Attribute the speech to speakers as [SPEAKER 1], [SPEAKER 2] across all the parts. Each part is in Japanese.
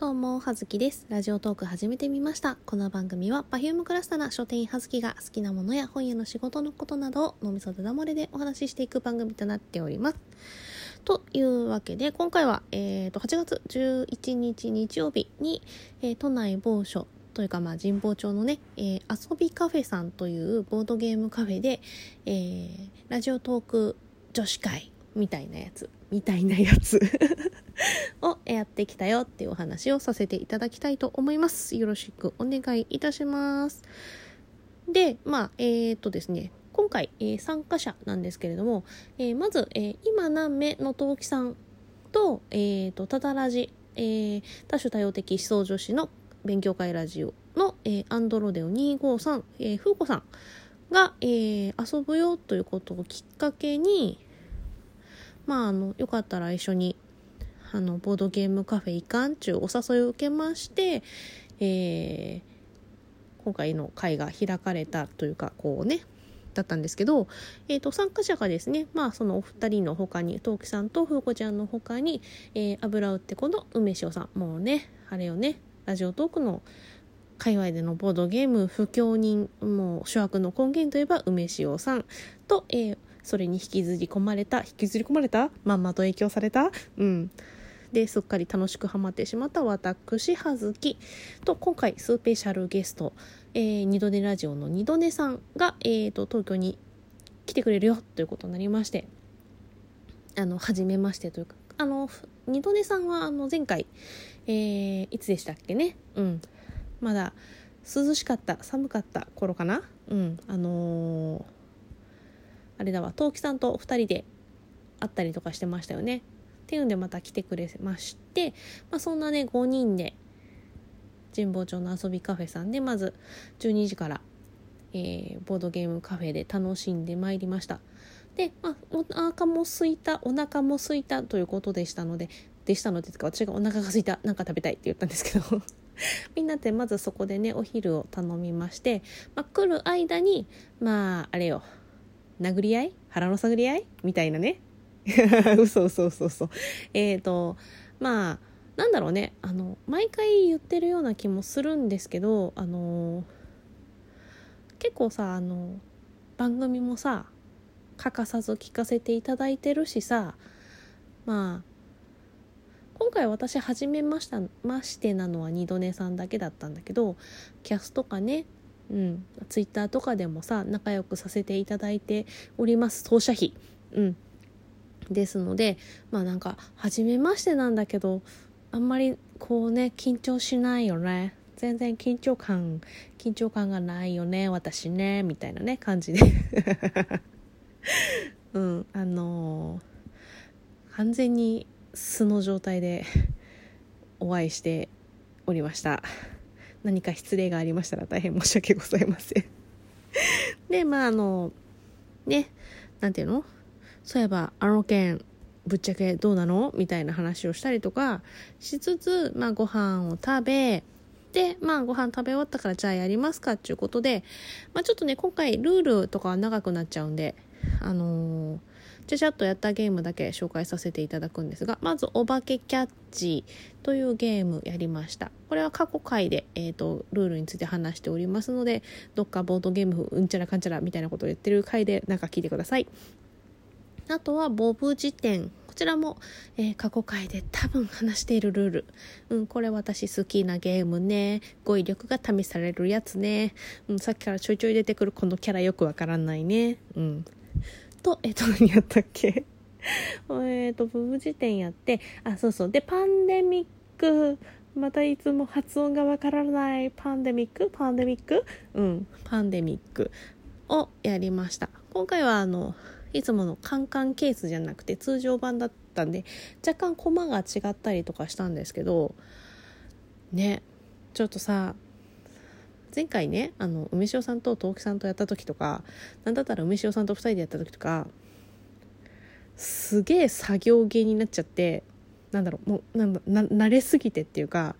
[SPEAKER 1] どうも、はずきです。ラジオトーク始めてみました。この番組は、Perfume クラスタな書店員はずきが好きなものや本屋の仕事のことなどを脳みそだだ漏れでお話ししていく番組となっております。というわけで、今回は、えー、と8月11日日曜日に、えー都内某所というか、まあ、神保町のね、えー遊びカフェさんというボードゲームカフェで、えーラジオトーク女子会みたいなやつ、みたいなやつ をやってきたよっていうお話をさせていただきたいと思います。よろしくお願いいたします。で、まあ、えー、っとですね、今回、えー参加者なんですけれども、えーまず、えー今何目の陶器さんと、えー、と、ただラジ、え多種多様的思想女子の勉強会ラジオの、えアンドロデオ253、えー、ふうこさんが、え遊ぶよということをきっかけに、まあ、あの、よかったら一緒に、あの、ボードゲームカフェ行かんちゅうお誘いを受けまして、えー今回の会が開かれたというか、こうね、だったんですけど、えー、と参加者がですね、まあ、そのお二人の他に陶器さんと風子ちゃんの他に、えー、油売ってこの梅塩さんもうねあれよねラジオトークの界隈でのボードゲーム不況人もう諸悪の根源といえば梅塩さんと、えーそれに引きずり込まれた引きずり込まれた？まんまと影響された？うん。ですっかり楽しくハマってしまった私葉月。と今回スペシャルゲスト、えー、二度寝ラジオの二度寝さんが、えー、と東京に来てくれるよということになりまして。あの初めましてというかあの二度寝さんはあの前回、えーいつでしたっけね？うん。まだ涼しかった寒かった頃かな？うん。あのーあれだわ陶器さんと2人で会ったりとかしてましたよね。っていうんでまた来てくれまして、まあ、そんなね5人で神保町の遊びカフェさんでまず12時から、えーボードゲームカフェで楽しんでまいりました。で、まあ、お腹も空いたお腹も空いたということでしたのででしたのでか私がお腹が空いたなんか食べたいって言ったんですけど。みんなでまずそこでねお昼を頼みまして、まあ、来る間にまああれよ殴り合い？腹の探り合い？みたいなね。嘘嘘嘘嘘えーとまあなんだろうね。あの毎回言ってるような気もするんですけどあの結構さあの番組もさ欠かさず聞かせていただいてるしさまあ今回私初めましたましてなのは二度寝さんだけだったんだけどキャスとかねうん、ツイッターとかでもさ仲良くさせていただいております。当社費。うん。ですのでまあなんか初めましてなんだけどあんまりこうね緊張しないよね。全然緊張感緊張感がないよね私ねみたいなね感じで。うん。あのー完全に素の状態でお会いしておりました。何か失礼がありましたら大変申し訳ございません。でまああのねなんていうの？そういえばあの件ぶっちゃけどうなの？みたいな話をしたりとかしつつ、まあ、ご飯を食べでまあご飯食べ終わったからじゃあやりますかっていうことで、まあ、ちょっとね今回ルールとかは長くなっちゃうんであのーちゃちゃっとやったゲームだけ紹介させていただくんですがまずお化けキャッチというゲームやりましたこれは過去回で、えー、とルールについて話しておりますのでどっかボードゲームうんちゃらかんちゃらみたいなことを言ってる回でなんか聞いてくださいあとはボブ辞典こちらも、えー過去回で多分話しているルール。うん、これ私好きなゲームね。語彙力が試されるやつね。うん、さっきからちょいちょい出てくるこのキャラよくわからないね。うん。と、えっ、と、何やったっけ？えっと、ボブ辞典やって、あ、そうそう。で、パンデミック。またいつも発音がわからない。パンデミック？パンデミック？うん、パンデミックをやりました。今回はあの、いつものカンカンケースじゃなくて通常版だったんで若干コマが違ったりとかしたんですけどねちょっとさ前回ねあの梅塩さんと陶器さんとやった時とかなんだったら梅塩さんと2人でやった時とかすげえ作業芸になっちゃってなんだろうもうなんな慣れすぎてっていうか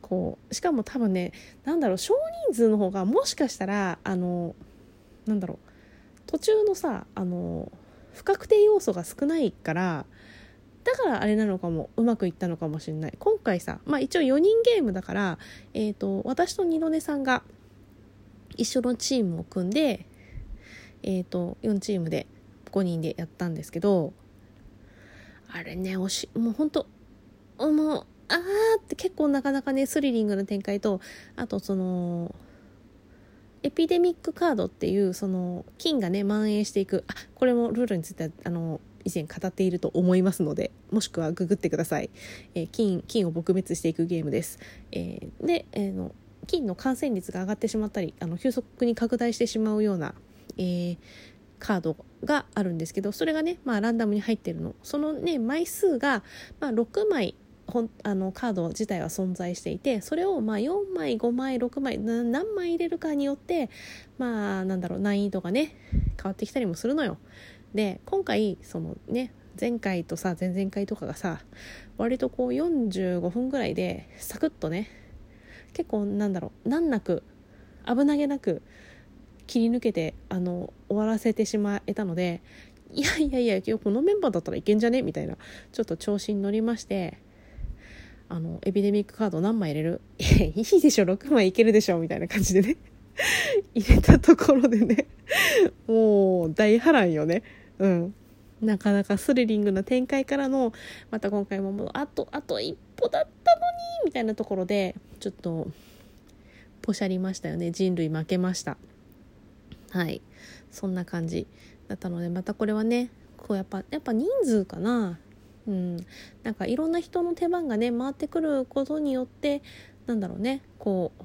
[SPEAKER 1] こうしかも多分ねなんだろう少人数の方がもしかしたらあのなんだろう途中のさあの不確定要素が少ないからだからあれなのかもうまくいったのかもしれない。今回さまあ一応4人ゲームだから、えーと、私と二度寝さんが一緒のチームを組んで、えーと、4チームで5人でやったんですけどあれねおしもうほんともうあーって結構なかなかねスリリングな展開とあとそのエピデミックカードっていうその菌がね蔓延していくあこれもルールについてはあの以前語っていると思いますのでもしくはググってください、えー、菌菌を撲滅していくゲームです、えー、で、えー、の菌の感染率が上がってしまったりあの急速に拡大してしまうような、えー、カードがあるんですけどそれがね、まあ、ランダムに入ってるのそのね枚数が、まあ、6枚ほんあのカード自体は存在していてそれをまあ4枚5枚6枚何枚入れるかによってまあなんだろう難易度がね変わってきたりもするのよ。で今回そのね前回とさ前々回とかがさ割とこう45分ぐらいでサクッとね結構なんだろう難なく危なげなく切り抜けてあの終わらせてしまえたので いやいやいや今日このメンバーだったらいけんじゃね？みたいなちょっと調子に乗りましてあのエピデミックカード何枚入れる？いいでしょ6枚いけるでしょみたいな感じでね。入れたところでね。もう大波乱よね。うん。なかなかスリリングな展開からのまた今回ももうあとあと一歩だったのにみたいなところでちょっとポシャりましたよね。人類負けました。はい。そんな感じだったのでまたこれはねこうやっぱやっぱ人数かな。うん、なんかいろんな人の手番がね回ってくることによってなんだろうね。こう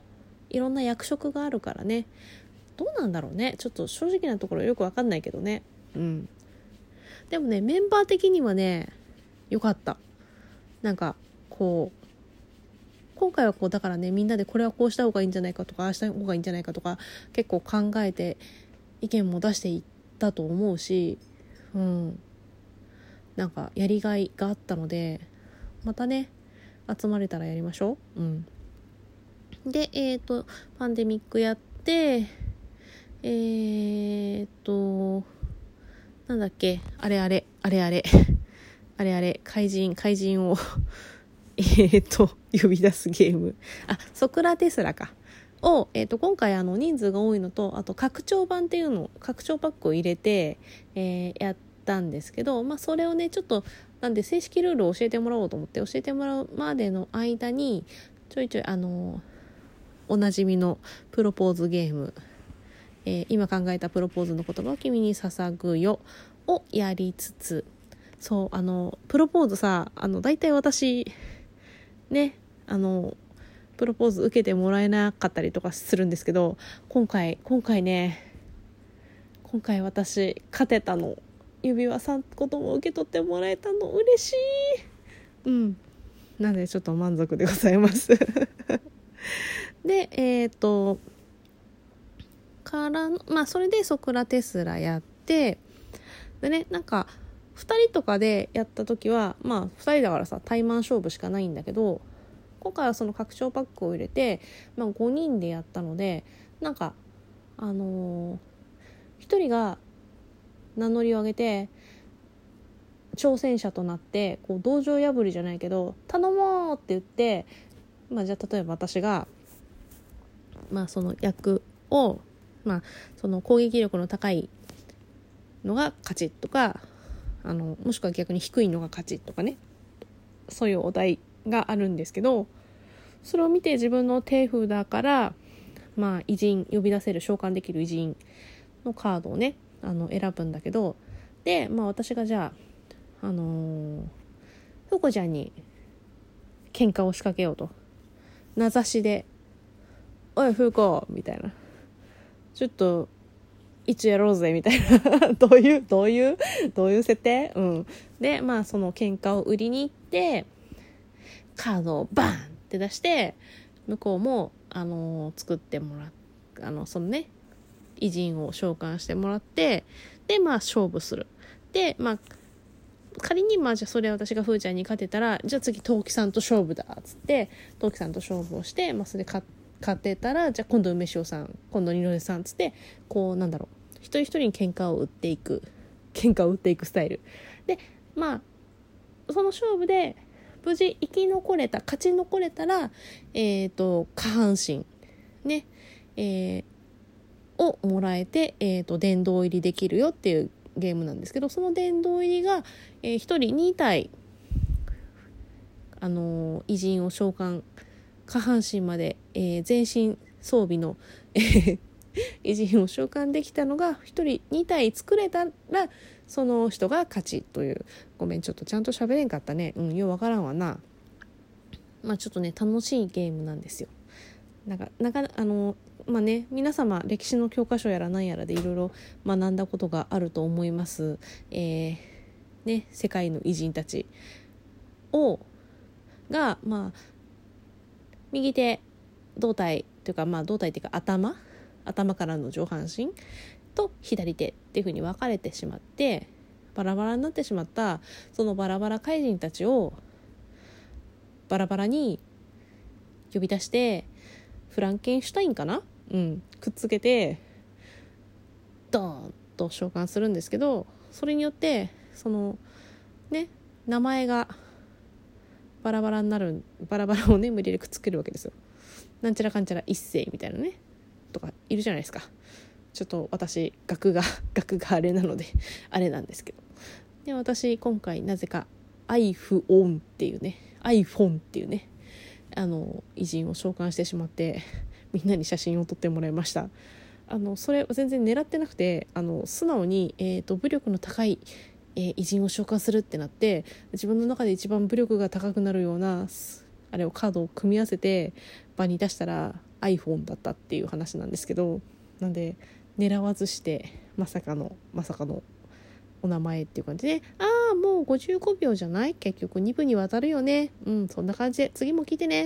[SPEAKER 1] いろんな役職があるからね。どうなんだろうね。ちょっと正直なところよく分かんないけどね。うん。でもねメンバー的にはね良かった。なんかこう今回はこうだからねみんなでこれはこうした方がいいんじゃないかとかああした方がいいんじゃないかとか結構考えて意見も出していったと思うしうん。なんかやりがいがあったのでまたね集まれたらやりましょう。うん、でえっ、ー、とパンデミックやってえー、となんだっけあれあれあれあれ。あれあれ怪人怪人をえっと呼び出すゲーム。あソクラテスラか。を、えーと、今回あの人数が多いのとあと拡張版っていうの拡張パックを入れて、えー、やったんですけど、まあ、それをねちょっとなんで正式ルールを教えてもらおうと思って教えてもらうまでの間にちょいちょいあのおなじみのプロポーズゲーム、えー、今考えたプロポーズの言葉を君に捧ぐよをやりつつ。そうあのプロポーズさあの大体私ねあのプロポーズ受けてもらえなかったりとかするんですけど今回今回ね今回私勝てたの指輪さんことも受け取ってもらえたの嬉しい。うん。なんでちょっと満足でございます。でえっ、ー、とからまあそれでソクラテスラやってでねなんか2人とかでやった時はまあ2人だからさ対マン勝負しかないんだけど今回はその拡張パックを入れて、まあ、5人でやったのでなんかあのー、1人が名乗りを上げて挑戦者となってこう道場破りじゃないけど「頼もう!」って言って、まあ、じゃあ例えば私が、まあ、その役を、まあ、その攻撃力の高いのが勝ちとかあのもしくは逆に低いのが勝ちとかね。そういうお題があるんですけどそれを見て自分の手札から、まあ、偉人呼び出せる召喚できる偉人のカードをねあの選ぶんだけどで、まあ、私がじゃあ、あのー、ふこちゃんに喧嘩を仕掛けようと。名指しで「おいふうこ」みたいな。ちょっといつやろうぜみたいなどういうどういうどういう設定？うん。でまあその喧嘩を売りに行ってカードをバーンって出して向こうもあの、作ってもらっあのそのね偉人を召喚してもらってでまあ勝負する。でまあ仮にまあじゃあそれ私がふーちゃんに勝てたらじゃあ次陶器さんと勝負だっつって陶器さんと勝負をして、まあ、それで勝てたらじゃあ今度梅塩さん今度二戸さんっつってこうなんだろう一人一人に喧嘩を売っていく喧嘩を売っていくスタイル。でまあその勝負で無事生き残れた勝ち残れたら、えーと、下半身ね、えー、をもらえて、えーと、殿堂入りできるよっていうゲームなんですけどその殿堂入りが、えー、1人2体、あのー、偉人を召喚下半身まで、えー、全身装備の、え偉人を召喚できたのが1人2体作れたらその人が勝ちという。ごめんちょっとちゃんと喋れんかったね。うんようわからんわな。まあちょっとね楽しいゲームなんですよ。なんかなかあのまあね皆様歴史の教科書やら何やらでいろいろ学んだことがあると思います。えー、ね世界の偉人たちをがまあ右手胴体というかまあ胴体っていうか頭頭からの上半身と左手っていうふうに分かれてしまってバラバラになってしまったそのバラバラ怪人たちをバラバラに呼び出してフランケンシュタインかな？うんくっつけてドーンと召喚するんですけどそれによってそのね名前がバラバラになるバラバラをね無理やりくっつけるわけですよ。なんちゃらかんちゃら一世みたいなね。とかいるじゃないですか。ちょっと私学が 学があれなので あれなんですけど。で私今回なぜか iPhone っていうね iPhone っていうねあの偉人を召喚してしまって みんなに写真を撮ってもらいました。あのそれ全然狙ってなくてあの素直に、えーと、武力の高い、えー、偉人を召喚するってなって自分の中で一番武力が高くなるようなあれをカードを組み合わせて場に出したら iPhone だったっていう話なんですけどなんで狙わずしてまさかのまさかのお名前っていう感じでああもう55秒じゃない？結局2分にわたるよね。うんそんな感じで次も聞いてね。